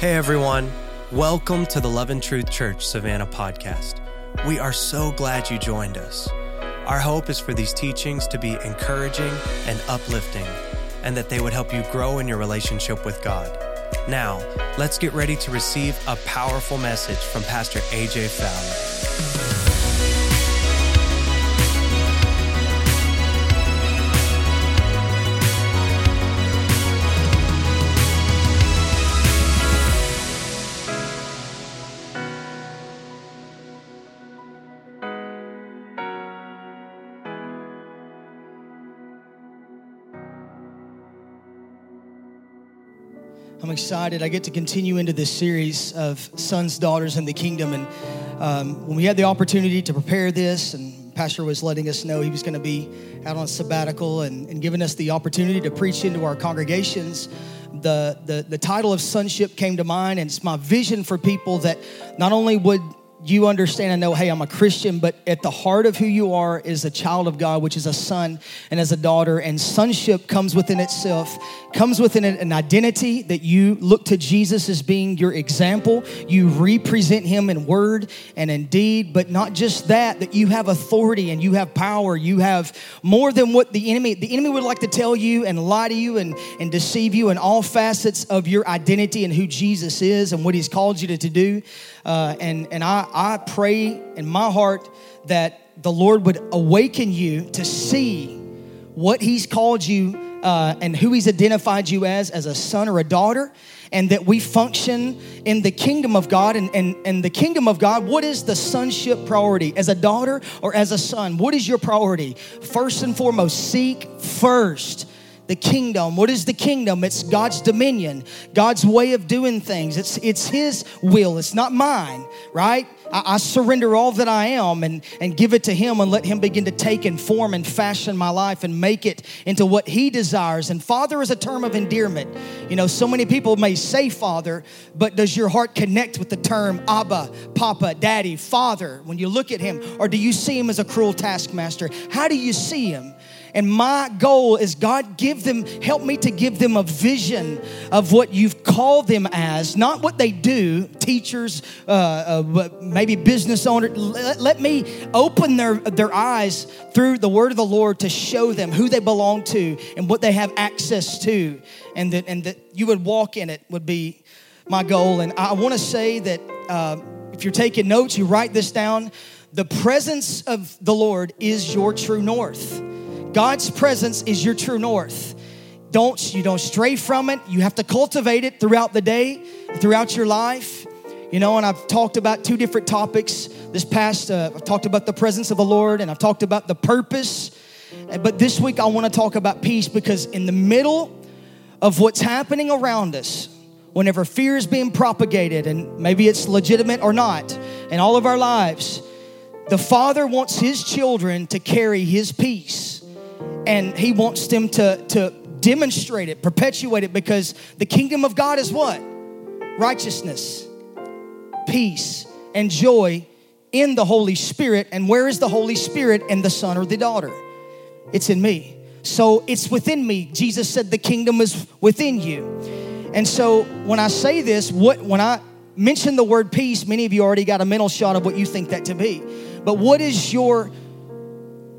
Hey everyone, welcome to the Love and Truth Church Savannah podcast. We are so glad you joined us. Our hope is for these teachings to be encouraging and uplifting, and that they would help you grow in your relationship with God. Now, let's get ready to receive a powerful message from Pastor AJ Fowler. I'm excited. I get to continue into this series of sons, daughters in the kingdom. And um, when we had the opportunity to prepare this, and Pastor was letting us know he was going to be out on sabbatical and, and giving us the opportunity to preach into our congregations, the, the, the title of sonship came to mind. And it's my vision for people that not only would you understand and know, hey, I'm a Christian, but at the heart of who you are is a child of God, which is a son and as a daughter. And sonship comes within itself, comes within an identity that you look to Jesus as being your example. You represent him in word and in deed, but not just that, that you have authority and you have power. You have more than what the enemy, the enemy would like to tell you and lie to you and, and deceive you in all facets of your identity and who Jesus is and what he's called you to, to do. Uh, and and I, I pray in my heart that the Lord would awaken you to see what He's called you uh, and who He's identified you as, as a son or a daughter, and that we function in the kingdom of God. And, and, and the kingdom of God, what is the sonship priority? As a daughter or as a son? What is your priority? First and foremost, seek first the kingdom. What is the kingdom? It's God's dominion, God's way of doing things. It's, it's His will, it's not mine, right? I, I, surrender all that I am and, and give it to Him and let Him begin to take and form and fashion my life and make it into what He desires. And Father is a term of endearment. You know, so many people may say Father, but does your heart connect with the term Abba, Papa, Daddy, Father when you look at Him? Or do you see Him as a cruel taskmaster? How do you see Him? And my goal is God, give them, help me to give them a vision of what you've called them as, not what they do, teachers, uh, uh, maybe business owners. Let, let, me open their, their eyes through the word of the Lord to show them who they belong to and what they have access to, and that, and that you would walk in it would be my goal. And I want to say that uh, if you're taking notes, you write this down. The presence of the Lord is your true north. God's presence is your true north. Don't you don't stray from it. You have to cultivate it throughout the day, throughout your life. You know, and I've talked about two different topics this past. Uh, I've talked about the presence of the Lord, and I've talked about the purpose. But this week I want to talk about peace because in the middle of what's happening around us, whenever fear is being propagated, and maybe it's legitimate or not, in all of our lives, the Father wants His children to carry His peace and he wants them to, to demonstrate it, perpetuate it, because the kingdom of God is what? Righteousness, peace, and joy in the Holy Spirit. And where is the Holy Spirit and the Son or the daughter? It's in me. So it's within me. Jesus said the kingdom is within you. And so when I say this, what when I mention the word peace, many of you already got a mental shot of what you think that to be. But what is your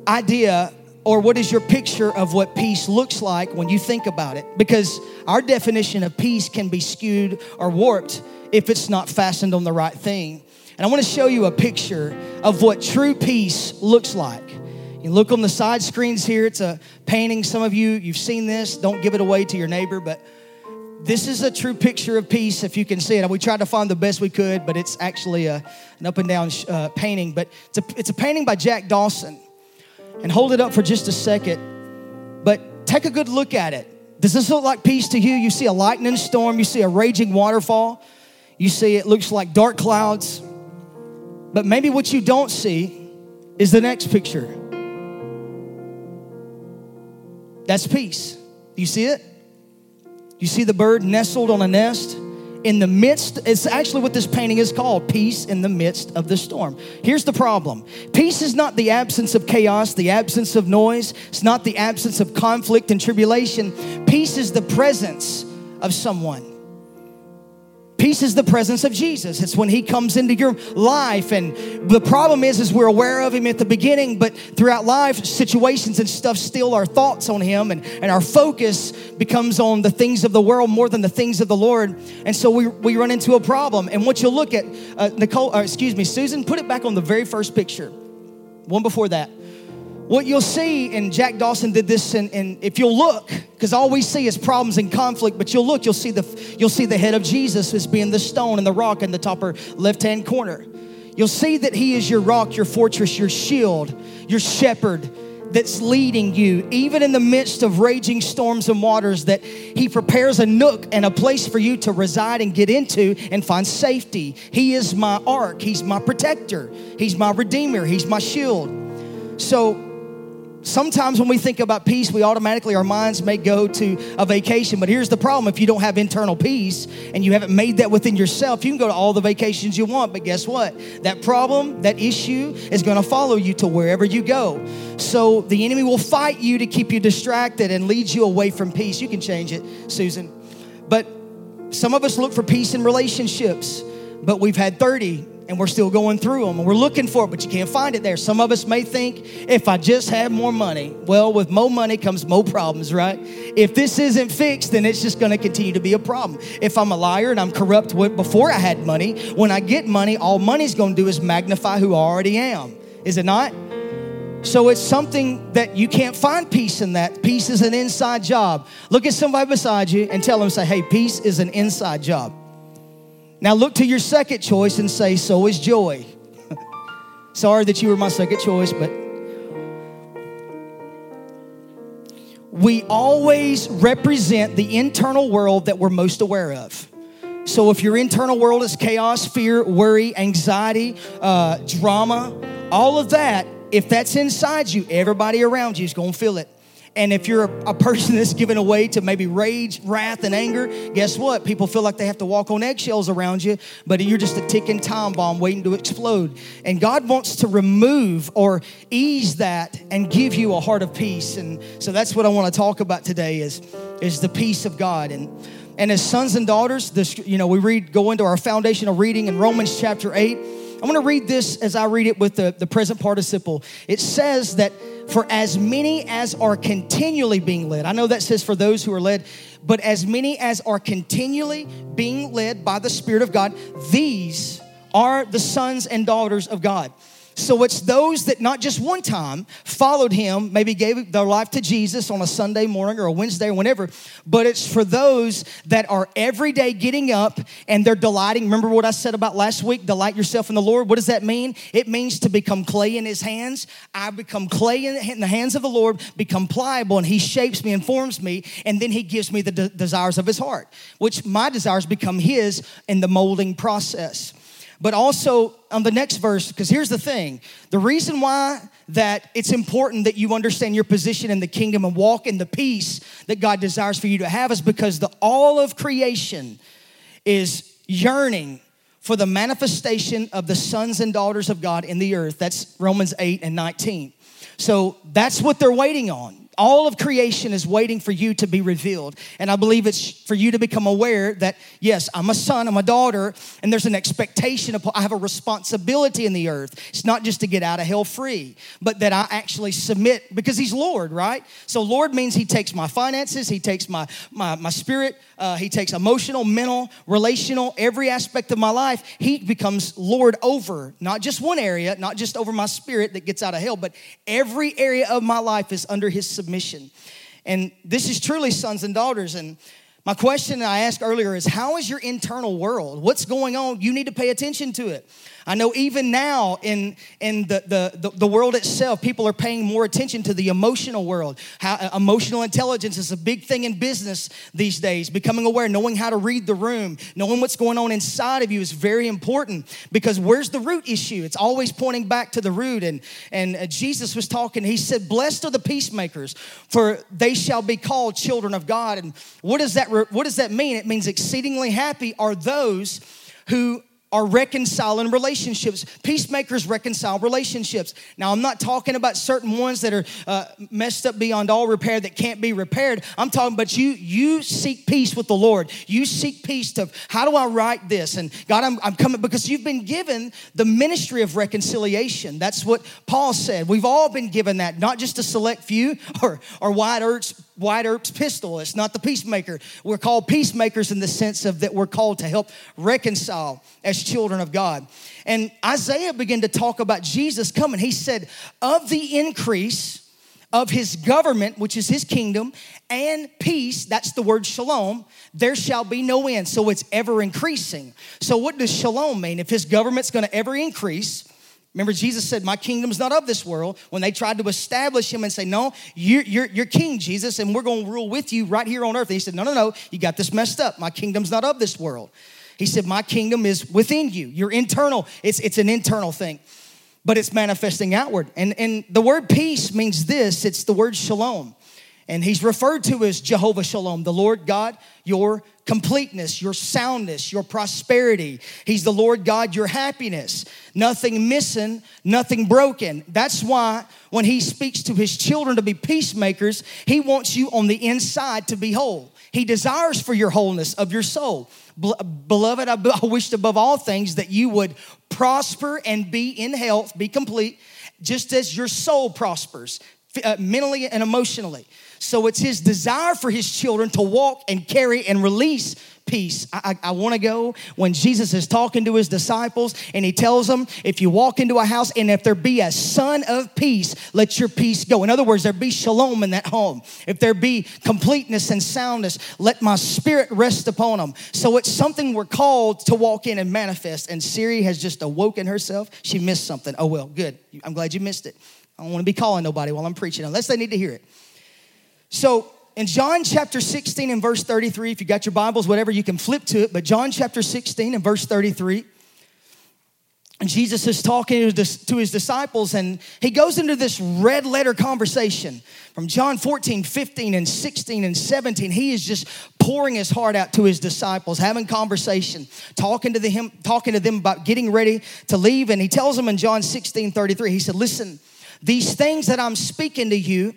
idea or what is your picture of what peace looks like when you think about it? Because our definition of peace can be skewed or warped if it's not fastened on the right thing. And I want to show you a picture of what true peace looks like. You look on the side screens here, it's a painting. Some of you, you've seen this. Don't give it away to your neighbor, but this is a true picture of peace if you can see it. We tried to find the best we could, but it's actually a, an up and down uh, painting. But it's a, it's a painting by Jack Dawson and hold it up for just a second. But take a good look at it. Does this look like peace to you? You see a lightning storm, you see a raging waterfall, you see it looks like dark clouds. But maybe what you don't see is the next picture. That's peace. You see it? You see the bird nestled on a nest? In the midst, it's actually what this painting is called peace in the midst of the storm. Here's the problem peace is not the absence of chaos, the absence of noise, it's not the absence of conflict and tribulation. Peace is the presence of someone. Peace is the presence of Jesus. It's when he comes into your life. And the problem is, is we're aware of him at the beginning, but throughout life, situations and stuff steal our thoughts on him and, and our focus becomes on the things of the world more than the things of the Lord. And so we, we run into a problem. And what you'll look at, uh, Nicole, uh, excuse me, Susan, put it back on the very first picture. One before that what you'll see, and Jack Dawson did this, and, and if you'll look, because all we see is problems and conflict, but you'll look, you'll see the you'll see the head of Jesus as being the stone and the rock in the top left hand corner. You'll see that He is your rock, your fortress, your shield, your shepherd that's leading you, even in the midst of raging storms and waters, that He prepares a nook and a place for you to reside and get into and find safety. He is my ark, He's my protector, He's my redeemer, He's my shield. So, sometimes when we think about peace, we automatically, our minds may go to a vacation. But here's the problem if you don't have internal peace and you haven't made that within yourself, you can go to all the vacations you want. But guess what? That problem, that issue is going to follow you to wherever you go. So the enemy will fight you to keep you distracted and lead you away from peace. You can change it, Susan. But some of us look for peace in relationships, but we've had 30 and we're still going through them and we're looking for it, but you can't find it there. Some of us may think, if I just had more money, well, with more money comes more problems, right? If this isn't fixed, then it's just going to continue to be a problem. If I'm a liar and I'm corrupt before I had money, when I get money, all money's going to do is magnify who I already am. Is it not? So it's something that you can't find peace in that. Peace is an inside job. Look at somebody beside you and tell them, say, hey, peace is an inside job. Now look to your second choice and say, So is joy. Sorry that you were my second choice, but we always represent the internal world that we're most aware of. So if your internal world is chaos, fear, worry, anxiety, uh, drama, all of that, if that's inside you, everybody around you is going to feel it. And if you're a, a, person that's given away to maybe rage, wrath, and anger, guess what? People feel like they have to walk on eggshells around you, but you're just a ticking time bomb waiting to explode. And God wants to remove or ease that and give you a heart of peace. And so that's what I want to talk about today is, is the peace of God. And and as sons and daughters, this you know, we read go into our foundational reading in Romans chapter 8. I'm going to read this as I read it with the, the present participle. It says that for as many as are continually being led, I know that says for those who are led, but as many as are continually being led by the Spirit of God, these are the sons and daughters of God. So it's those that not just one time followed him, maybe gave their life to Jesus on a Sunday morning or a Wednesday or whenever, but it's for those that are every day getting up and they're delighting. Remember what I said about last week? Delight yourself in the Lord. What does that mean? It means to become clay in his hands. I become clay in the hands of the Lord, become pliable, and he shapes me and forms me, and then he gives me the de- desires of his heart, which my desires become his in the molding process but also on the next verse because here's the thing. The reason why that it's important that you understand your position in the kingdom and walk in the peace that god desires for you to have is because the all of creation is yearning for the manifestation of the sons and daughters of god in the earth. That's romans 8 and 19 so that's what they're waiting on all of creation is waiting for you to be revealed. And I believe it's for you to become aware that, yes, I'm a son, I'm a daughter, and there's an expectation of, I have a responsibility in the earth. It's not just to get out of hell free, but that I actually submit because He's Lord, right? So, Lord means He takes my finances, He takes my, my, my spirit, uh, He takes emotional, mental, relational, every aspect of my life. He becomes Lord over not just one area, not just over my spirit that gets out of hell, but every area of my life is under His submission. And this is truly sons and daughters. And my question I asked earlier is how is your internal world? What's going on? You need to pay attention to it. I know even now in, in the, the, the, world itself, people are paying more attention to the emotional world. How, uh, emotional intelligence is a big thing in business these days. Becoming aware, knowing how to read the room, knowing what's going on inside of you is very important because where's the root issue? It's always pointing back to the root. And, and uh, Jesus was talking, he said, Blessed are the peacemakers, for they shall be called children of God. And what does that, what does that mean? It means exceedingly happy are those who are reconciling relationships. Peacemakers reconcile relationships. Now, I'm not talking about certain ones that are uh, messed up beyond all repair that can't be repaired. I'm talking about you. You seek peace with the Lord. You seek peace to how do I write this? And God, I'm, I'm coming because you've been given the ministry of reconciliation. That's what Paul said. We've all been given that, not just a select few or or Wyatt Earp's Wyatt Earp's pistol. It's not the peacemaker. We're called peacemakers in the sense of that we're called to help reconcile as children of God. And Isaiah began to talk about Jesus coming. He said, Of the increase of his government, which is his kingdom, and peace, that's the word shalom, there shall be no end. So it's ever increasing. So, what does shalom mean? If his government's gonna ever increase, Remember, Jesus said, My kingdom's not of this world. When they tried to establish him and say, No, you're, you're, you're king, Jesus, and we're going to rule with you right here on earth. And he said, No, no, no, you got this messed up. My kingdom's not of this world. He said, My kingdom is within you. You're internal, it's, it's an internal thing, but it's manifesting outward. And, and the word peace means this it's the word shalom. And he's referred to as Jehovah Shalom, the Lord God, your completeness, your soundness, your prosperity. He's the Lord God, your happiness. Nothing missing, nothing broken. That's why when he speaks to his children to be peacemakers, he wants you on the inside to be whole. He desires for your wholeness of your soul. Beloved, I wished above all things that you would prosper and be in health, be complete, just as your soul prospers, uh, mentally and emotionally. So it's his desire for his children to walk and carry and release peace. I, I, I want to go when Jesus is talking to his disciples and he tells them, if you walk into a house and if there be a son of peace, let your peace go. In other words, there be shalom in that home. If there be completeness and soundness, let my spirit rest upon them. So it's something we're called to walk in and manifest. And Siri has just awoken herself. She missed something. Oh, well, good. I'm glad you missed it. I don't want to be calling nobody while I'm preaching unless they need to hear it. So in John chapter 16 and verse 33, if you got your Bibles, whatever, you can flip to it. But John chapter 16 and verse 33, Jesus is talking to his disciples, and he goes into this red letter conversation from John 14, 15, and 16 and 17. He is just pouring his heart out to his disciples, having conversation, talking to them, talking to them about getting ready to leave. And he tells them in John 16, 33, he said, Listen, these things that I'm speaking to you,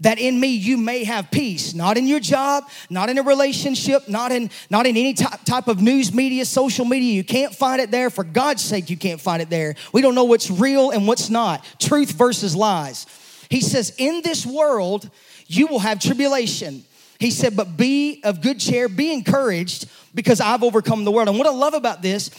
that in me you may have peace. Not in your job not in a relationship not in not in any type, type of news media social media. You can't find it there. For god's sake you can't find it there. We don't know what's real and what's not. Truth versus lies. He says in this world you will have tribulation. He said but be of good cheer be encouraged because i've overcome the world. And what i love about this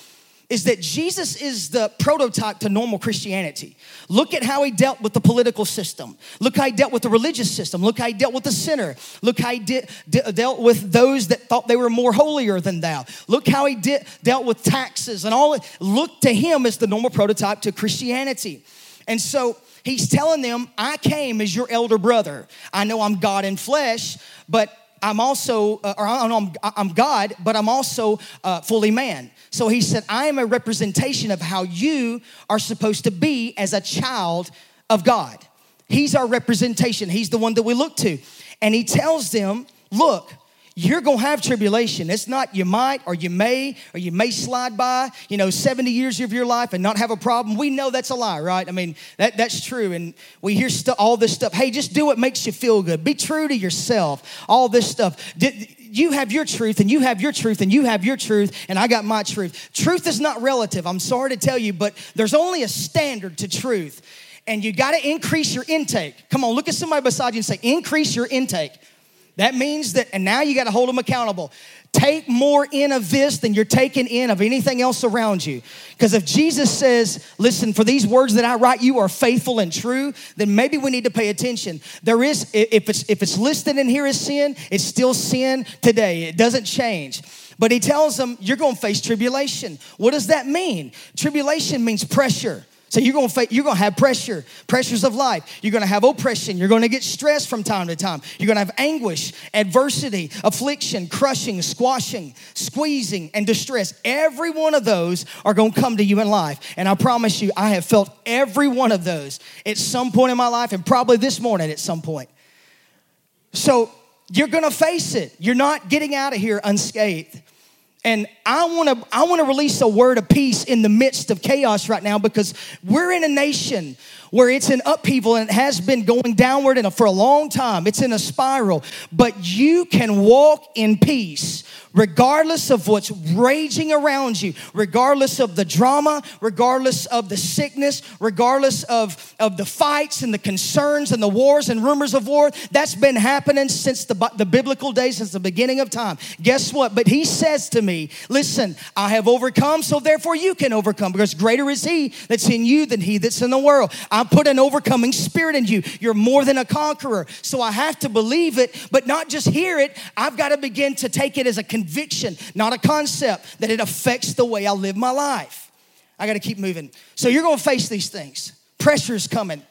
is that Jesus is the prototype to normal Christianity. Look at how he dealt with the political system. Look how he dealt with the religious system. Look how he dealt with the sinner. Look how he de- de- dealt with those that thought they were more holier than thou. Look how he de- dealt with taxes and all. Look to him as the normal prototype to Christianity. And so he's telling them, I came as your elder brother. I know I'm God in flesh, but I'm also, uh, or I'm, I'm, God, but I'm also uh, fully man. So he said, I am a representation of how you are supposed to be as a child of God. He's our representation, He's the one that we look to. And He tells them, Look, you're gonna have tribulation. It's not you might or you may or you may slide by, you know, 70 years of your life and not have a problem. We know that's a lie, right? I mean, that, that's true. And we hear all this stuff. Hey, just do what makes you feel good. Be true to yourself. All this stuff. Did, you have your truth and you have your truth and you have your truth and I got my truth. Truth is not relative. I'm sorry to tell you, but there's only a standard to truth. And you got to increase your intake. Come on, look at somebody beside you and say, increase your intake. That means that, and now you got to hold them accountable. Take more in of this than you're taking in of anything else around you. Because if Jesus says, listen, for these words that I write you are faithful and true, then maybe we need to pay attention. There is, if it's, if it's listed in here as sin, it's still sin today. It doesn't change. But he tells them, you're going to face tribulation. What does that mean? Tribulation means pressure. So you're gonna you're gonna have pressure, pressures of life. You're gonna have oppression. You're gonna get stressed from time to time. You're gonna have anguish, adversity, affliction, crushing, squashing, squeezing, and distress. Every one of those are gonna come to you in life. And I promise you, I have felt every one of those at some point in my life, and probably this morning at some point. So you're gonna face it. You're not getting out of here unscathed. And I want to I want to release a word of peace in the midst of chaos right now because we're in a nation where it's in upheaval and it has been going downward and for a long time. It's in a spiral, but you can walk in peace regardless of what's raging around you, regardless of the drama, regardless of the sickness, regardless of, of the fights and the concerns and the wars and rumors of war. That's been happening since the, the biblical days, since the beginning of time. Guess what? But he says to me, Listen, I have overcome, so therefore you can overcome, because greater is he that's in you than he that's in the world. I put an overcoming spirit in you. You're more than a conqueror. So I have to believe it, but not just hear it. I've got to begin to take it as a conviction, not a concept, that it affects the way I live my life. I got to keep moving. So you're going to face these things. Pressure's coming.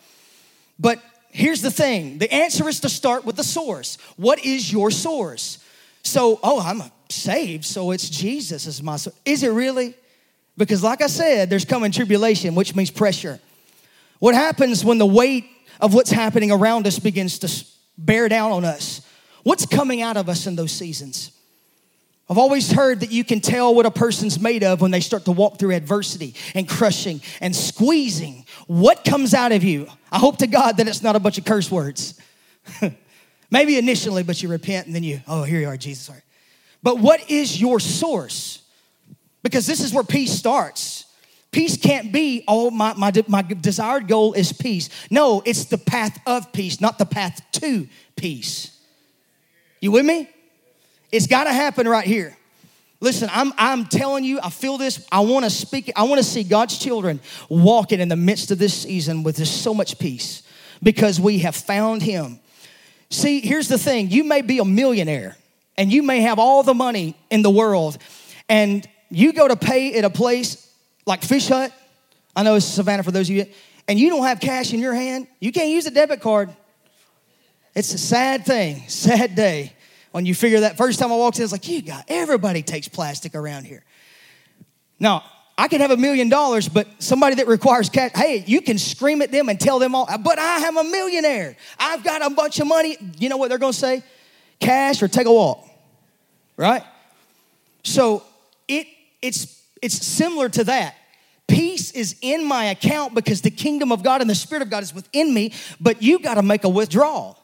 But here's the thing the answer is to start with the source. What is your source? So, oh, I'm saved, so it's Jesus is my source. Is it really? Because, like I said, there's coming tribulation, which means pressure. What happens when the weight of what's happening around us begins to bear down on us? What's coming out of us in those seasons? I've always heard that you can tell what a person's made of when they start to walk through adversity and crushing and squeezing. What comes out of you? I hope to God that it's not a bunch of curse words. Maybe initially, but you repent and then you, oh, here you are, Jesus. Sorry. But what is your source? Because this is where peace starts. Peace can't be, oh, my, my, my desired goal is peace. No, it's the path of peace, not the path to peace. You with me? It's got to happen right here. Listen, I'm, I'm telling you, I feel this. I want to speak, I want to see God's children walking in the midst of this season with just so much peace because we have found Him. See, here's the thing you may be a millionaire and you may have all the money in the world, and you go to pay at a place like Fish Hut. I know it's Savannah for those of you, and you don't have cash in your hand, you can't use a debit card. It's a sad thing, sad day when you figure that first time I walked in, it's like, you got everybody takes plastic around here. Now, I could have a million dollars, but somebody that requires cash, hey, you can scream at them and tell them all, but I am a millionaire. I've got a bunch of money. You know what they're gonna say? Cash or take a walk. Right? So it it's it's similar to that. Peace is in my account because the kingdom of God and the Spirit of God is within me, but you got to make a withdrawal.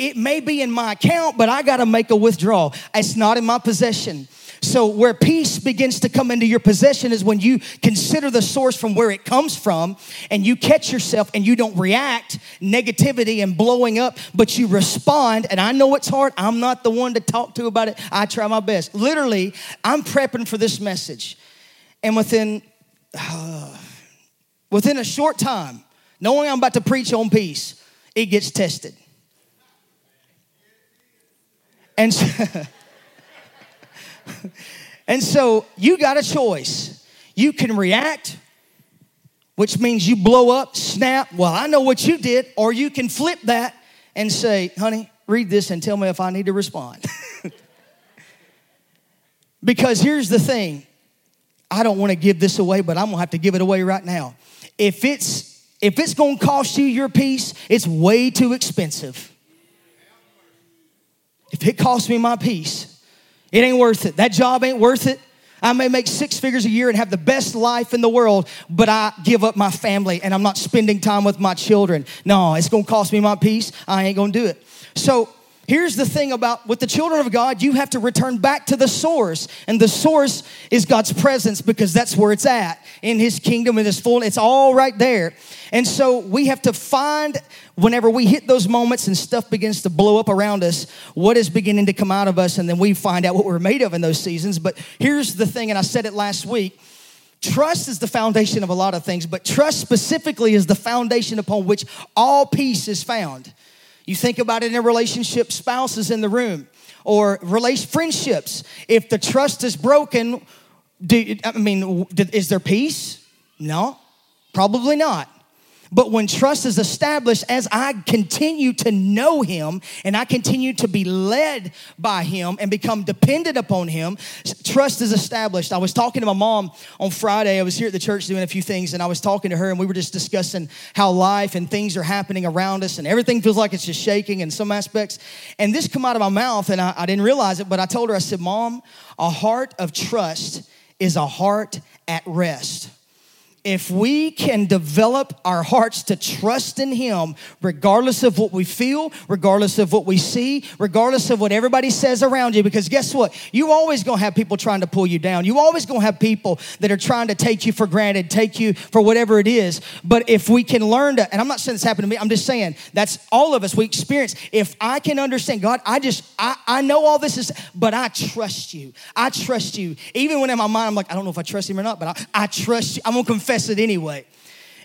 It may be in my account, but I got to make a withdrawal. It's not in my possession. So, where peace begins to come into your possession is when you consider the source from where it comes from and you catch yourself and you don't react negativity and blowing up, but you respond. And I know it's hard. I'm not the one to talk to about it. I try my best. Literally, I'm prepping for this message. And within, uh, within a short time, knowing I'm about to preach on peace, it gets tested. And so, and so you got a choice. You can react, which means you blow up, snap, well, I know what you did, or you can flip that and say, honey, read this and tell me if I need to respond. because here's the thing I don't want to give this away, but I'm gonna have to give it away right now. If it's if it's gonna cost you your peace, it's way too expensive. If it costs me my peace, it ain't worth it. That job ain't worth it. I may make six figures a year and have the best life in the world, but I give up my family and I'm not spending time with my children. No, it's gonna cost me my peace. I ain't gonna do it. So here's the thing about with the children of God, you have to return back to the source. And the source is God's presence because that's where it's at in his kingdom in his full. It's all right there. And so we have to find whenever we hit those moments and stuff begins to blow up around us, what is beginning to come out of us, and then we find out what we're made of in those seasons. But here's the thing, and I said it last week. Trust is the foundation of a lot of things, but trust specifically is the foundation upon which all peace is found. You think about it in a relationship, spouses in the room, or relation friendships. If the trust is broken, do, I mean, is there peace? No, probably not. But when trust is established, as I continue to know Him and I continue to be led by Him and become dependent upon Him, trust is established. I was talking to my mom on Friday. I was here at the church doing a few things, and I was talking to her, and we were just discussing how life and things are happening around us, and everything feels like it's just shaking in some aspects. And this come out of my mouth, and I, I didn't realize it, but I told her, I said, Mom, a heart of trust is a heart at rest if we can develop our hearts to trust in Him, regardless of what we feel, regardless of what we see, regardless of what everybody says around you, because guess what? You always gonna have people trying to pull you down. You always gonna have people that are trying to take you for granted, take you for whatever it is. But if we can learn to, and I'm not saying this happened to me, I'm just saying that's all of us, we experience. If I can understand, God, I just, I, I know all this is, but I trust you. I trust you. Even when in my mind, I'm like, I don't know if I trust Him or not, but I, I trust you. I'm gonna confess confess it anyway.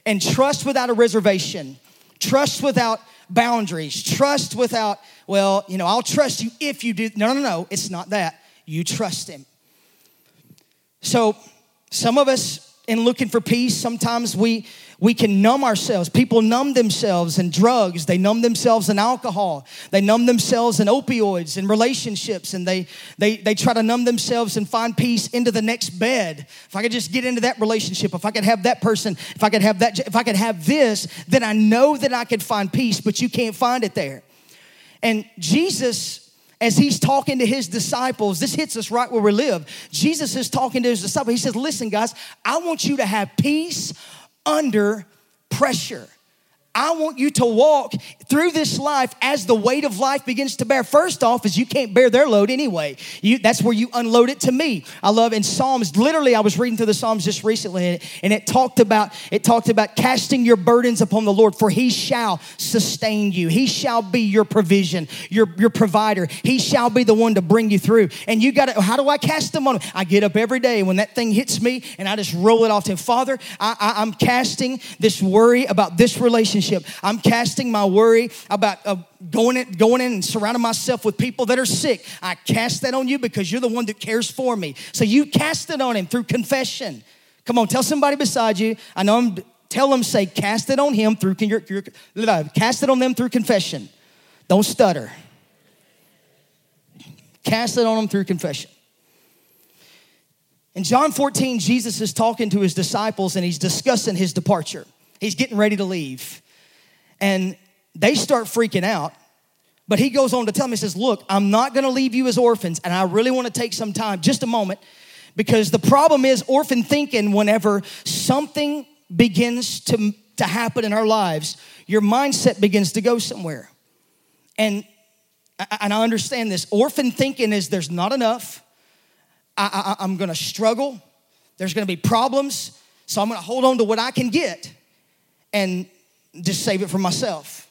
And trust without a reservation, trust without boundaries, trust without, well, you know, I'll trust you if you do. No, no, no, it's not that. You trust Him. So, some of us, in looking for peace, sometimes we we can numb ourselves. People numb themselves in drugs, they numb themselves in alcohol, they numb themselves in opioids and relationships, and they, they, they try to numb themselves and find peace into the next bed. If I could just get into that relationship, if I could have that person, if I could have that, if I could have this, then I know that I could find peace, but you can't find it there. And Jesus as he's talking to his disciples, this hits us right where we live. Jesus is talking to his disciples. He says, Listen, guys, I want you to have peace under pressure. I want you to walk through this life as the weight of life begins to bear. First off, is you can't bear their load anyway. You, that's where you unload it to me. I love in Psalms. Literally, I was reading through the Psalms just recently, and it talked about it talked about casting your burdens upon the Lord, for He shall sustain you. He shall be your provision, your your provider. He shall be the one to bring you through. And you got to. How do I cast them on? I get up every day when that thing hits me, and I just roll it off to. Father, I, I, I'm casting this worry about this relationship relationship. I'm casting my worry about uh, going, in, going in and surrounding myself with people that are sick. I cast that on you because you're the one that cares for me. So you cast it on him through confession. Come on, tell somebody beside you. I know I'm, tell them, say, cast it on him through, your, your, cast it on them through confession. Don't stutter. Cast it on them through confession. In John 14, Jesus is talking to his disciples and he's discussing his departure. He's getting ready to leave. And they start freaking out. But he goes on to tell me, he says, Look, I'm not gonna leave you as orphans, and I really wanna take some time, just a moment, because the problem is orphan thinking whenever something begins to, to happen in our lives, your mindset begins to go somewhere. And, and I understand this. Orphan thinking is there's not enough, I, I, I'm gonna struggle, there's gonna be problems, so I'm gonna hold on to what I can get. And just save it for myself.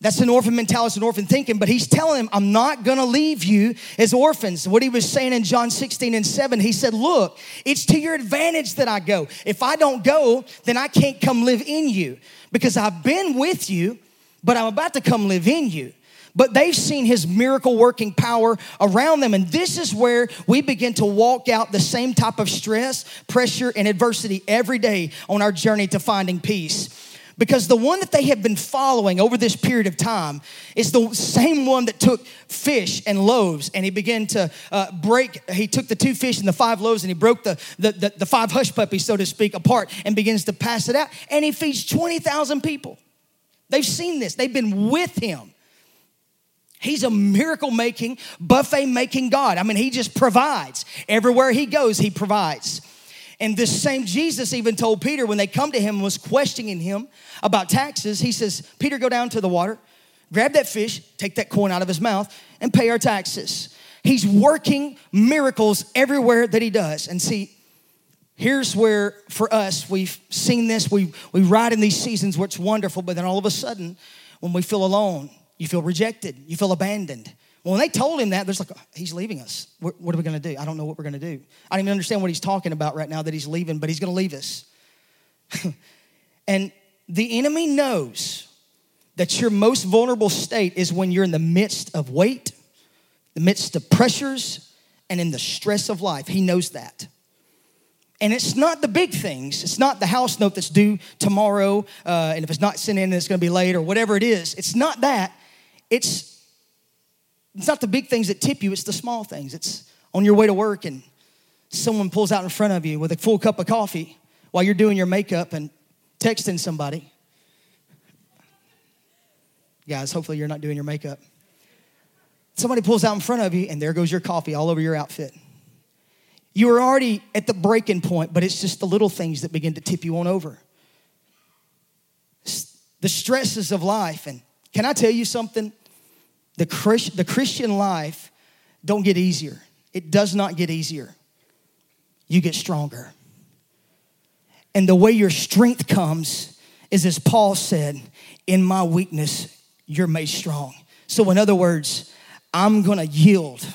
That's an orphan mentality, it's an orphan thinking, but he's telling him, I'm not gonna leave you as orphans. What he was saying in John 16 and 7, he said, Look, it's to your advantage that I go. If I don't go, then I can't come live in you because I've been with you, but I'm about to come live in you. But they've seen his miracle working power around them. And this is where we begin to walk out the same type of stress, pressure, and adversity every day on our journey to finding peace. Because the one that they have been following over this period of time is the same one that took fish and loaves and he began to uh, break, he took the two fish and the five loaves and he broke the, the, the, the five hush puppies, so to speak, apart and begins to pass it out. And he feeds 20,000 people. They've seen this, they've been with him. He's a miracle making, buffet making God. I mean, he just provides. Everywhere he goes, he provides. And this same Jesus even told Peter when they come to him and was questioning him about taxes. He says, Peter, go down to the water, grab that fish, take that coin out of his mouth, and pay our taxes. He's working miracles everywhere that he does. And see, here's where for us, we've seen this, we, we ride in these seasons where it's wonderful, but then all of a sudden, when we feel alone, you feel rejected, you feel abandoned, well, when they told him that, there's like, he's leaving us. What, what are we going to do? I don't know what we're going to do. I don't even understand what he's talking about right now that he's leaving, but he's going to leave us. and the enemy knows that your most vulnerable state is when you're in the midst of weight, the midst of pressures, and in the stress of life. He knows that. And it's not the big things. It's not the house note that's due tomorrow, uh, and if it's not sent in, it's going to be late or whatever it is. It's not that. It's it's not the big things that tip you. It's the small things. It's on your way to work and someone pulls out in front of you with a full cup of coffee while you're doing your makeup and texting somebody. Guys, hopefully you're not doing your makeup. Somebody pulls out in front of you, and there goes your coffee all over your outfit. You were already at the breaking point, but it's just the little things that begin to tip you on over. The stresses of life. And can I tell you something? The, Christ, the Christian life don't get easier. It does not get easier. You get stronger. And the way your strength comes is as Paul said, in my weakness, you're made strong. So, in other words, I'm gonna yield,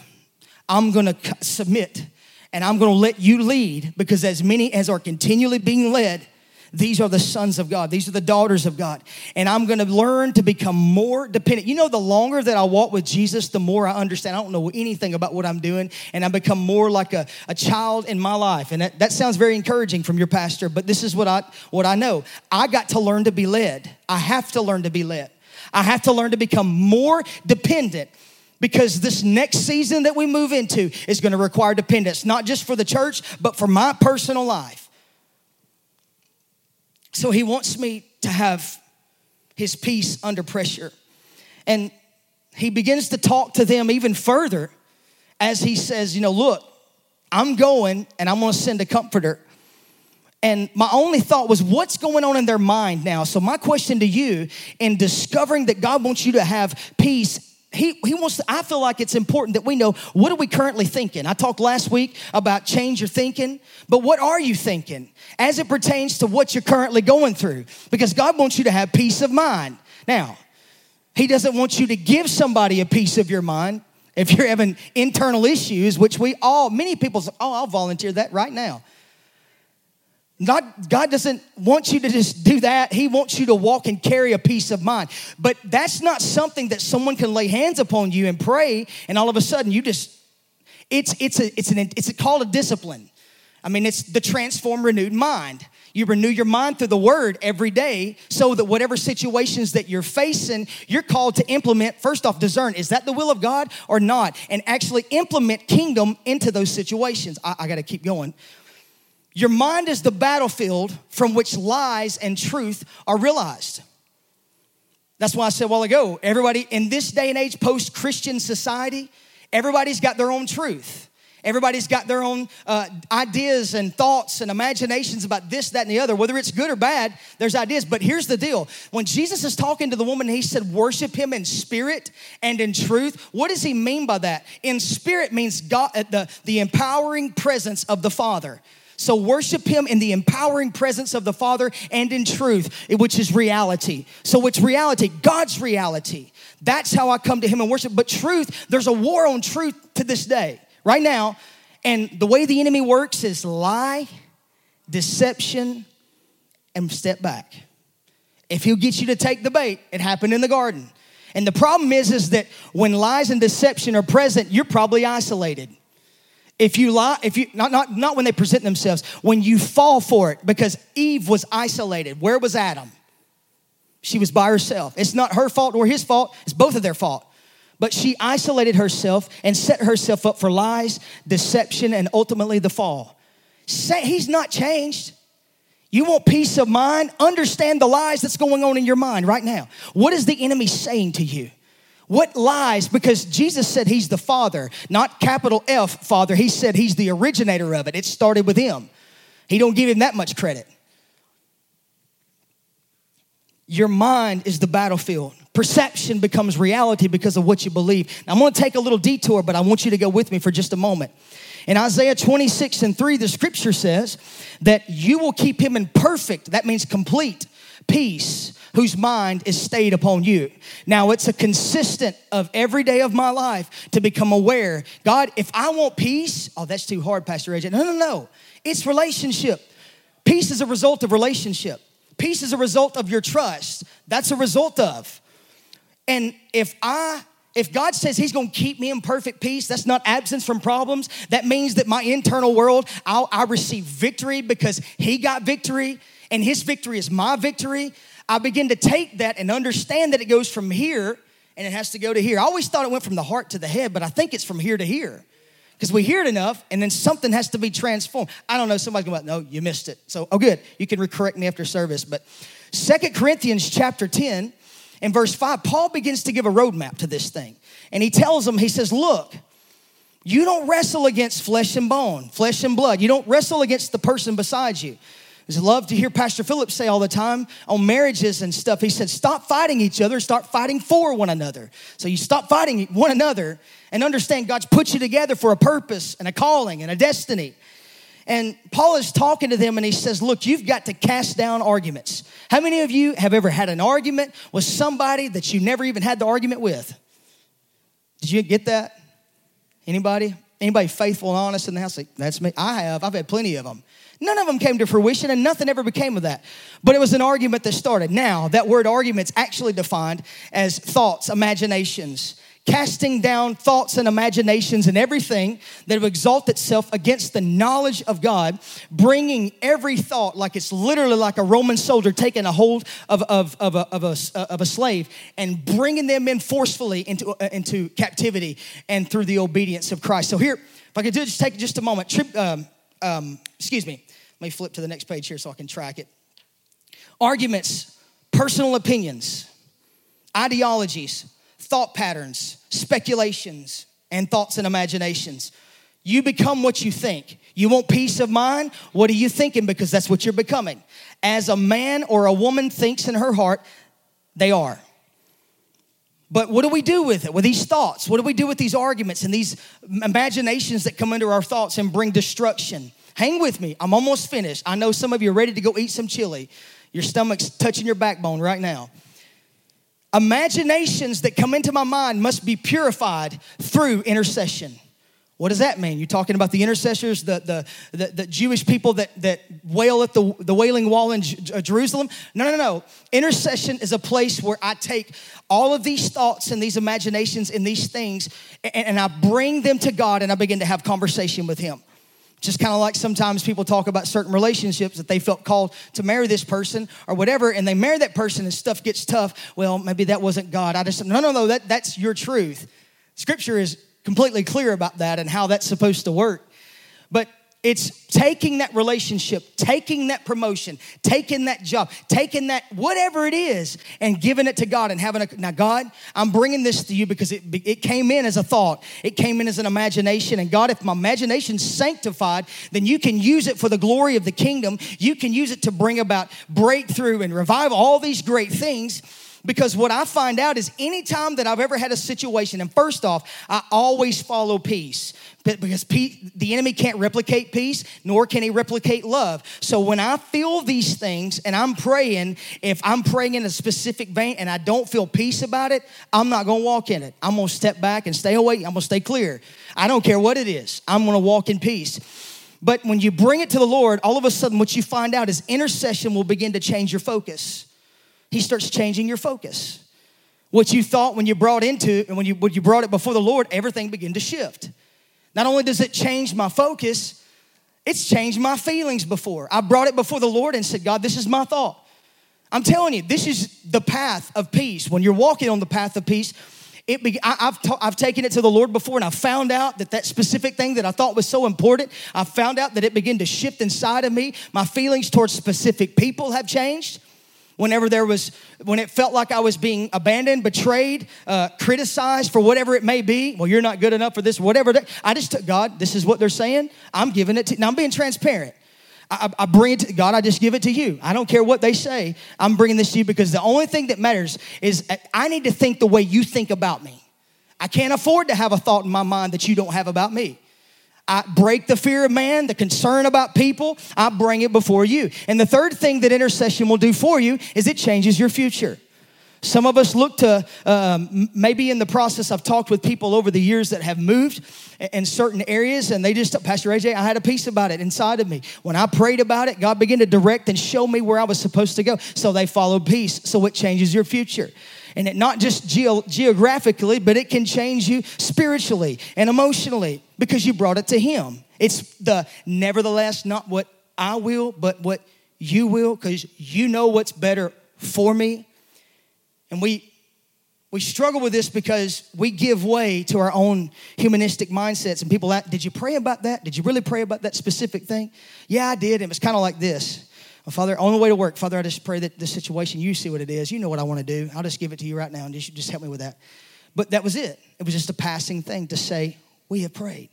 I'm gonna submit and I'm to let you lead because as many as are continually being led, these are the sons of God. These are the daughters of God. And I'm going to learn to become more dependent. You know, the longer that I walk with Jesus, the more I understand. I don't know anything about what I'm doing, and I become more like a, a child in my life. And that, that sounds very encouraging from your pastor, but this is what I, what I know. I got to learn to be led. I have to learn to be led. I have to learn to become more dependent because this next season that we move into is going to require dependence, not just for the church, but for my personal life. So he wants me to have his peace under pressure. And he begins to talk to them even further as he says, You know, look, I'm going and I'm going to send a comforter. And my only thought was, what's going on in their mind now? So, my question to you in discovering that God wants you to have peace he, he wants to, I feel like it's important that we know what are we currently thinking. I talked last week about change your thinking, but what are you thinking as it pertains to what you're currently going through? Because God wants you to have peace of mind. Now, He doesn't want you to give somebody a piece of your mind if you're having internal issues, which we all, many people say, oh, I'll volunteer that right now. Not, God doesn't want you to just do that. He wants you to walk and carry a peace of mind. But that's not something that someone can lay hands upon you and pray, and all of a sudden you just, it's, it's, a, it's, an, it's a called a discipline. I mean, it's the transform, renewed mind. You renew your mind through the word every day so that whatever situations that you're facing, you're called to implement, first off, discern is that the will of God or not? And actually implement kingdom into those situations. I, I got to keep going. Your mind is the battlefield from which lies and truth are realized. That's why I said a while ago, everybody in this day and age, post Christian society, everybody's got their own truth. Everybody's got their own uh, ideas and thoughts and imaginations about this, that, and the other. Whether it's good or bad, there's ideas. But here's the deal when Jesus is talking to the woman, he said, Worship him in spirit and in truth. What does he mean by that? In spirit means God, uh, the, the empowering presence of the Father. So worship him in the empowering presence of the Father and in truth, which is reality. So it's reality, God's reality. That's how I come to him and worship. But truth, there's a war on truth to this day, right now. And the way the enemy works is lie, deception, and step back. If he'll get you to take the bait, it happened in the garden. And the problem is, is that when lies and deception are present, you're probably isolated. If you lie, if you not, not not when they present themselves, when you fall for it, because Eve was isolated. Where was Adam? She was by herself. It's not her fault or his fault, it's both of their fault. But she isolated herself and set herself up for lies, deception, and ultimately the fall. Say, he's not changed. You want peace of mind? Understand the lies that's going on in your mind right now. What is the enemy saying to you? What lies? Because Jesus said he's the Father, not capital F Father. He said he's the originator of it. It started with him. He don't give him that much credit. Your mind is the battlefield. Perception becomes reality because of what you believe. Now, I'm going to take a little detour, but I want you to go with me for just a moment. In Isaiah 26 and 3, the scripture says that you will keep him in perfect, that means complete, peace whose mind is stayed upon you. Now, it's a consistent of every day of my life to become aware. God, if I want peace, oh, that's too hard, Pastor AJ. No, no, no. It's relationship. Peace is a result of relationship. Peace is a result of your trust. That's a result of. And if I If God says He's gonna keep me in perfect peace, that's not absence from problems. That means that my internal world, I'll, I receive victory because He got victory, and His victory is my victory. I begin to take that and understand that it goes from here and it has to go to here. I always thought it went from the heart to the head, but I think it's from here to here because we hear it enough and then something has to be transformed. I don't know, somebody's going, no, you missed it. So, oh, good. You can correct me after service. But Second Corinthians chapter 10 and verse 5, Paul begins to give a roadmap to this thing. And he tells them, he says, look, you don't wrestle against flesh and bone, flesh and blood. You don't wrestle against the person beside you. I love to hear Pastor Philip say all the time on marriages and stuff. He said, Stop fighting each other, start fighting for one another. So you stop fighting one another and understand God's put you together for a purpose and a calling and a destiny. And Paul is talking to them and he says, Look, you've got to cast down arguments. How many of you have ever had an argument with somebody that you never even had the argument with? Did you get that? Anybody? Anybody faithful and honest in the house? That's me. I have. I've had plenty of them. None of them came to fruition and nothing ever became of that. But it was an argument that started. Now, that word argument's actually defined as thoughts, imaginations, casting down thoughts and imaginations and everything that would exalt itself against the knowledge of God, bringing every thought like it's literally like a Roman soldier taking a hold of, of, of, a, of, a, of a slave and bringing them in forcefully into, uh, into captivity and through the obedience of Christ. So here, if I could do just take just a moment, um, um, excuse me, let me flip to the next page here so I can track it. Arguments, personal opinions, ideologies, thought patterns, speculations, and thoughts and imaginations. You become what you think. You want peace of mind? What are you thinking? Because that's what you're becoming. As a man or a woman thinks in her heart, they are. But what do we do with it, with these thoughts? What do we do with these arguments and these imaginations that come into our thoughts and bring destruction? Hang with me. I'm almost finished. I know some of you are ready to go eat some chili. Your stomach's touching your backbone right now. Imaginations that come into my mind must be purified through intercession. What does that mean? You're talking about the intercessors, the, the, the, the, Jewish people that, that wail at the, the wailing wall in J- Jerusalem? No, no, no. Intercession is a place where I take all of these thoughts and these imaginations and these things and, and I bring them to God and I begin to have conversation with Him. Just kind of like sometimes people talk about certain relationships that they felt called to marry this person or whatever, and they marry that person and stuff gets tough. Well, maybe that wasn't God. I just, no, no, no, that, that's your truth. Scripture is completely clear about that and how that's supposed to work. But it's taking that relationship, taking that promotion, taking that job, taking that whatever it is, and giving it to God and having a. Now, God, I'm bringing this to you because it, it came in as a thought, it came in as an imagination. And God, if my imagination's sanctified, then you can use it for the glory of the kingdom. You can use it to bring about breakthrough and revival, all these great things because what I find out is anytime that I've ever had a situation, and first off, I always follow peace because the enemy can't replicate peace, nor can he replicate love. So when I feel these things and I'm praying, if I'm praying in a specific vein and I don't feel peace about it, I'm not gonna walk in it. I'm gonna step back and stay away. I'm gonna stay clear. I don't care what it is, I'm gonna walk in peace. But when you bring it to the Lord, all of a sudden, what you find out is intercession will begin to change your focus. He starts changing your focus. What you thought when you brought into and when you when you brought it before the Lord, everything began to shift. Not only does it change my focus, it's changed my feelings before. I brought it before the Lord and said, God, this is my thought. I'm telling you, this is the path of peace. When you're walking on the path of peace, it be, I, have I've taken it to the Lord before and I found out that that specific thing that I thought was so important, I found out that it began to shift inside of me. My feelings towards specific people have changed whenever there was when it felt like i was being abandoned betrayed uh, criticized for whatever it may be well you're not good enough for this whatever i just took god this is what they're saying i'm giving it to now i'm being transparent I, I bring it to God, I just give it to you. I don't care what they say. I'm bringing this to you because the only thing that matters is uh, I need to think the way you think about me. I can't afford to have a thought in my mind that you don't have about me. I break the fear of man, the concern about people, I bring it before you. And the third thing that intercession will do for you is it changes your future. Some of us look to um, maybe in the process, I've talked with people over the years that have moved in certain areas, and they just, Pastor AJ, I had a peace about it inside of me. When I prayed about it, God began to direct and show me where I was supposed to go. So they followed peace. So it changes your future. And it not just geo- geographically, but it can change you spiritually and emotionally because you brought it to Him. It's the nevertheless, not what I will, but what you will, because you know what's better for me. And we we struggle with this because we give way to our own humanistic mindsets. And people ask, Did you pray about that? Did you really pray about that specific thing? Yeah, I did. It was kind of like this. Well, Father, on the way to work, Father, I just pray that this situation, you see what it is. You know what I want to do. I'll just give it to you right now and just, just help me with that. But that was it. It was just a passing thing to say, We have prayed.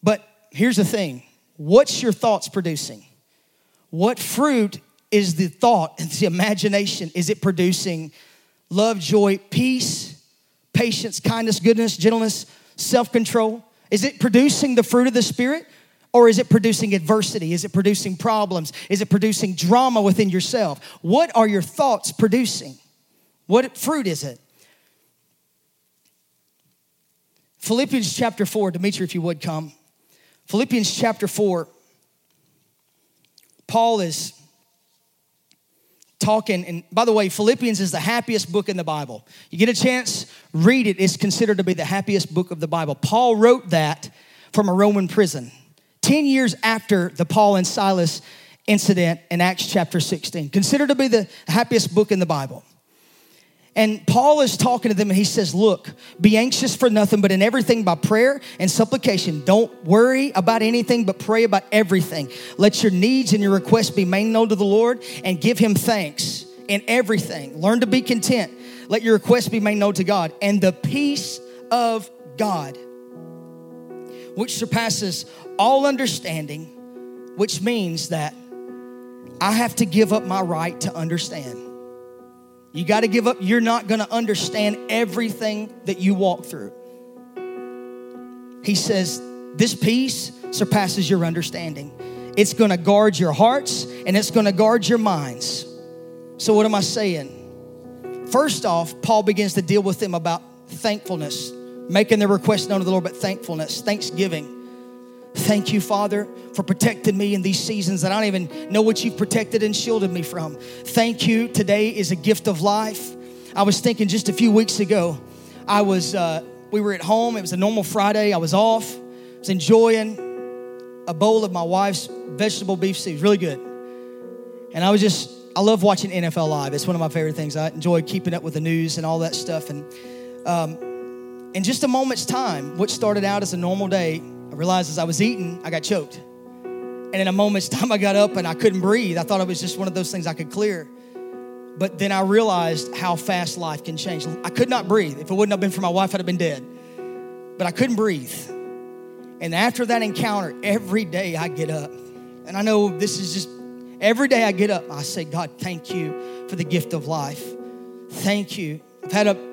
But here's the thing what's your thoughts producing? What fruit is the thought and the imagination? Is it producing? love, joy, peace, patience, kindness, goodness, gentleness, self control? Is it producing the fruit of the Spirit? Or is it producing adversity? Is it producing problems? Is it producing drama within yourself? What are your thoughts producing? What fruit is it? Philippians chapter 4, Dimitri, if you would come. Philippians chapter 4, Paul is talking. And by the way, Philippians is the happiest book in the Bible. You get a chance, read it. It's considered to be the happiest book of the Bible. Paul wrote that from a Roman prison 10 years after the Paul and Silas incident in Acts chapter 16. Considered to be the happiest book in the Bible. And Paul is talking to them and he says, Look, be anxious for nothing, but in everything by prayer and supplication. Don't worry about anything, but pray about everything. Let your needs and your requests be made known to the Lord and give him thanks in everything. Learn to be content. Let your requests be made known to God. And the peace of God, which surpasses all understanding, which means that I have to give up my right to understand. You got to give up. You're not going to understand everything that you walk through. He says, This peace surpasses your understanding. It's going to guard your hearts and it's going to guard your minds. So, what am I saying? First off, Paul begins to deal with them about thankfulness, making their request known to the Lord, but thankfulness, thanksgiving. Thank you, Father, for protecting me in these seasons that I don't even know what you've protected and shielded me from. Thank you. Today is a gift of life. I was thinking just a few weeks ago, I was, uh, we were at home. It was a normal Friday. I was off. I was enjoying a bowl of my wife's vegetable beef stew. Really good. And I was just, I love watching NFL Live. It's one of my favorite things. I enjoy keeping up with the news and all that stuff. And um, in just a moment's time, what started out as a normal day I realized as I was eating, I got choked. And in a moment's time, I got up and I couldn't breathe. I thought it was just one of those things I could clear. But then I realized how fast life can change. I could not breathe. If it wouldn't have been for my wife, I'd have been dead. But I couldn't breathe. And after that encounter, every day I get up. And I know this is just every day I get up, I say, God, thank you for the gift of life. Thank you. I've had a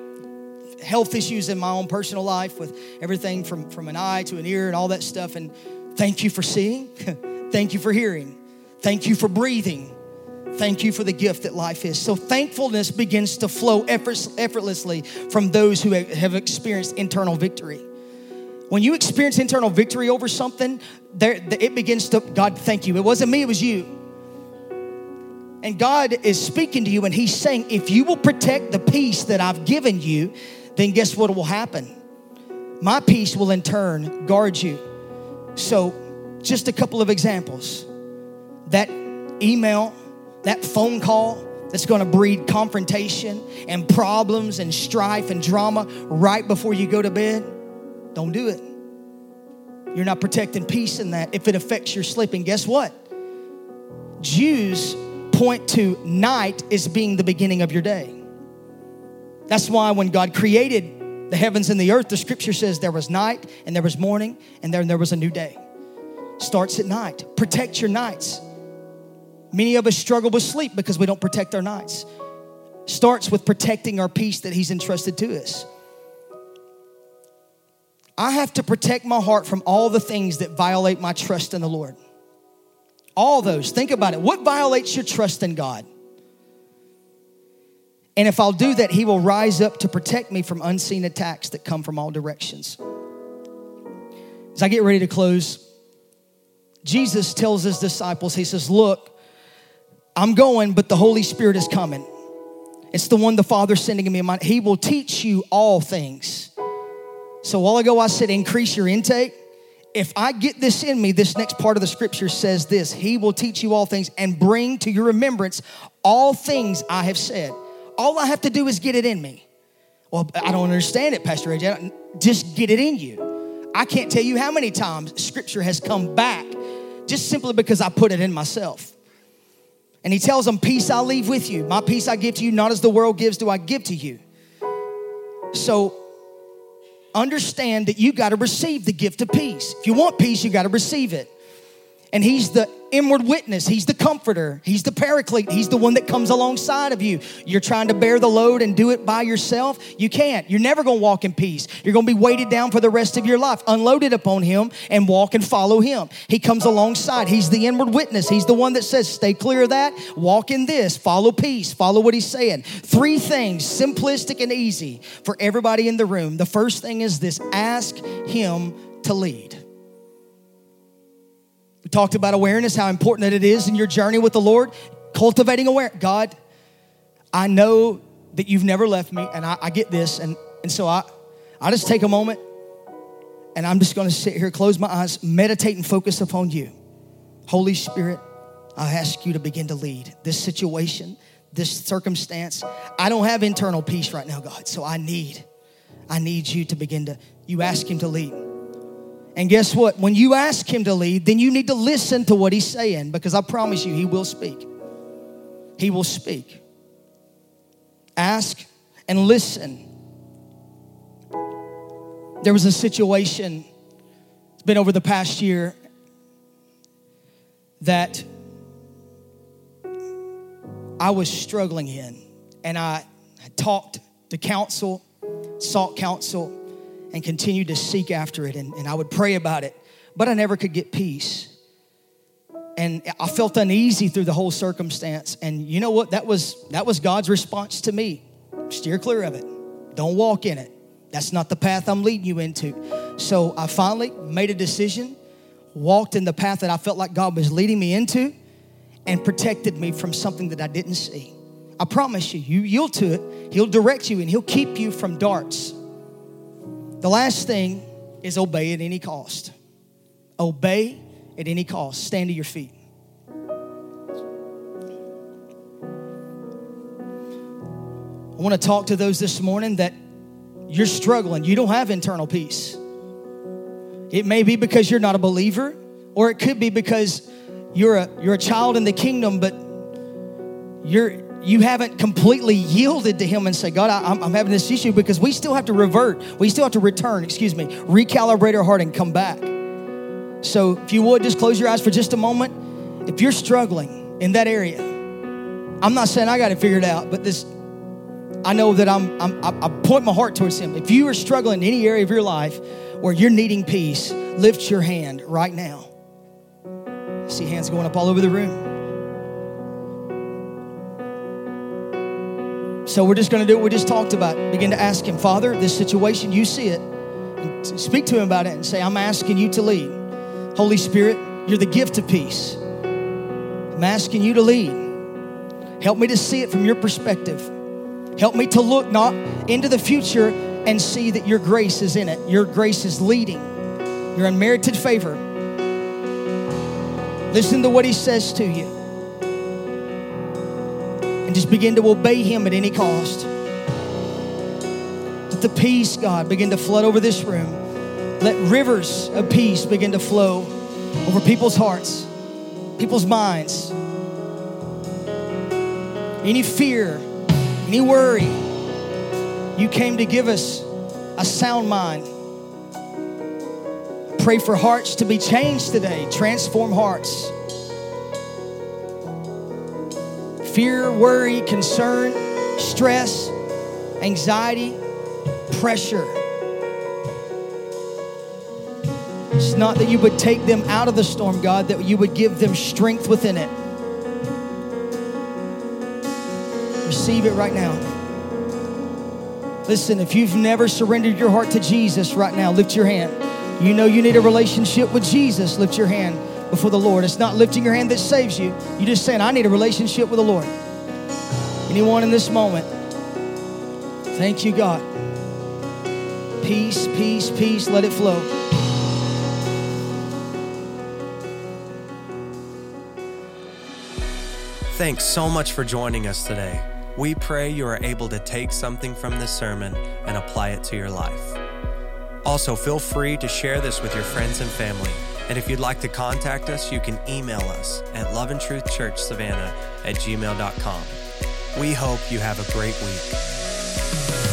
health issues in my own personal life with everything from, from an eye to an ear and all that stuff. And thank you for seeing. thank you for hearing. Thank you for breathing. Thank you for the gift that life is. So, thankfulness begins to flow effortlessly from those who have experienced internal victory. When you experience internal victory over something, there, it begins to, God, thank you. It wasn't me, it was you. And God is speaking to you, and He's saying, if you will protect the peace that I've given you, then guess what will happen? My peace will in turn guard you. So, just a couple of examples. That email, that phone call that's going to breed confrontation and problems and strife and drama right before you go to bed, don't do it. You're not protecting peace in that if it affects your sleeping. Guess what? Jews point to night as being the beginning of your day. That's why when God created the heavens and the earth, the scripture says there was night and there was morning and then there was a new day. Starts at night. Protect your nights. Many of us struggle with sleep because we don't protect our nights. Starts with protecting our peace that He's entrusted to us. I have to protect my heart from all the things that violate my trust in the Lord. All those. Think about it. What violates your trust in God? And if I'll do that, He will rise up to protect me from unseen attacks that come from all directions. As I get ready to close, Jesus tells His disciples, He says, Look, I'm going, but the Holy Spirit is coming. It's the one the Father's sending in me. He will teach you all things. So a while ago I said increase your intake. If I get this in me, this next part of the scripture says this He will teach you all things and bring to your remembrance all things I have said. All I have to do is get it in me. Well, I don't understand it, Pastor AJ. Just get it in you. I can't tell you how many times scripture has come back just simply because I put it in myself. And he tells them, Peace I leave with you. My peace I give to you, not as the world gives, do I give to you. So understand that you got to receive the gift of peace. If you want peace, you got to receive it. And he's the inward witness. He's the comforter. He's the paraclete. He's the one that comes alongside of you. You're trying to bear the load and do it by yourself. You can't. You're never going to walk in peace. You're going to be weighted down for the rest of your life. Unload it upon him and walk and follow him. He comes alongside. He's the inward witness. He's the one that says, stay clear of that. Walk in this. Follow peace. Follow what he's saying. Three things, simplistic and easy for everybody in the room. The first thing is this ask him to lead. Talked about awareness, how important that it is in your journey with the Lord. Cultivating awareness. God, I know that you've never left me, and I, I get this. And, and so I, I just take a moment and I'm just gonna sit here, close my eyes, meditate and focus upon you. Holy Spirit, I ask you to begin to lead this situation, this circumstance. I don't have internal peace right now, God, so I need, I need you to begin to, you ask him to lead. And guess what? When you ask him to lead, then you need to listen to what he's saying because I promise you, he will speak. He will speak. Ask and listen. There was a situation, it's been over the past year, that I was struggling in. And I talked to counsel, sought counsel, and continued to seek after it. And, and I would pray about it, but I never could get peace. And I felt uneasy through the whole circumstance. And you know what? That was that was God's response to me. Steer clear of it. Don't walk in it. That's not the path I'm leading you into. So I finally made a decision, walked in the path that I felt like God was leading me into, and protected me from something that I didn't see. I promise you, you yield to it, He'll direct you and He'll keep you from darts. The last thing is obey at any cost. Obey at any cost. Stand to your feet. I want to talk to those this morning that you're struggling. You don't have internal peace. It may be because you're not a believer, or it could be because you're a, you're a child in the kingdom, but you're you haven't completely yielded to him and say god I, am having this issue because we still have to revert. We still have to return excuse me recalibrate our heart and come back. So if you would just close your eyes for just a moment. If you're struggling in that area i'm not saying i got it figured out but this i know that i'm, I'm i point my heart towards him. If you are struggling in any area of your life where you're needing peace lift your hand right now. See hands going up all over the room So we're just going to do what we just talked about. Begin to ask Him, Father, this situation, you see it. And speak to Him about it and say, I'm asking you to lead. Holy Spirit, you're the gift of peace. I'm asking you to lead. Help me to see it from your perspective. Help me to look not into the future and see that your grace is in it. Your grace is leading. Your unmerited favor. Listen to what He says to you and just begin to obey Him at any cost. Let the peace, God, begin to flood over this room. Let rivers of peace begin to flow over people's hearts, people's minds. Any fear, any worry, you came to give us a sound mind. Pray for hearts to be changed today, transform hearts. Fear, worry, concern, stress, anxiety, pressure. It's not that you would take them out of the storm, God, that you would give them strength within it. Receive it right now. Listen, if you've never surrendered your heart to Jesus right now, lift your hand. You know you need a relationship with Jesus, lift your hand before the Lord. It's not lifting your hand that saves you. You're just saying, I need a relationship with the Lord. Anyone in this moment, Thank you, God. Peace, peace, peace. Let it flow. Thanks so much for joining us today. We pray you are able to take something from this sermon and apply it to your life. Also, feel free to share this with your friends and family. And if you'd like to contact us, you can email us at loveandtruthchurchsavannah at gmail.com. We hope you have a great week.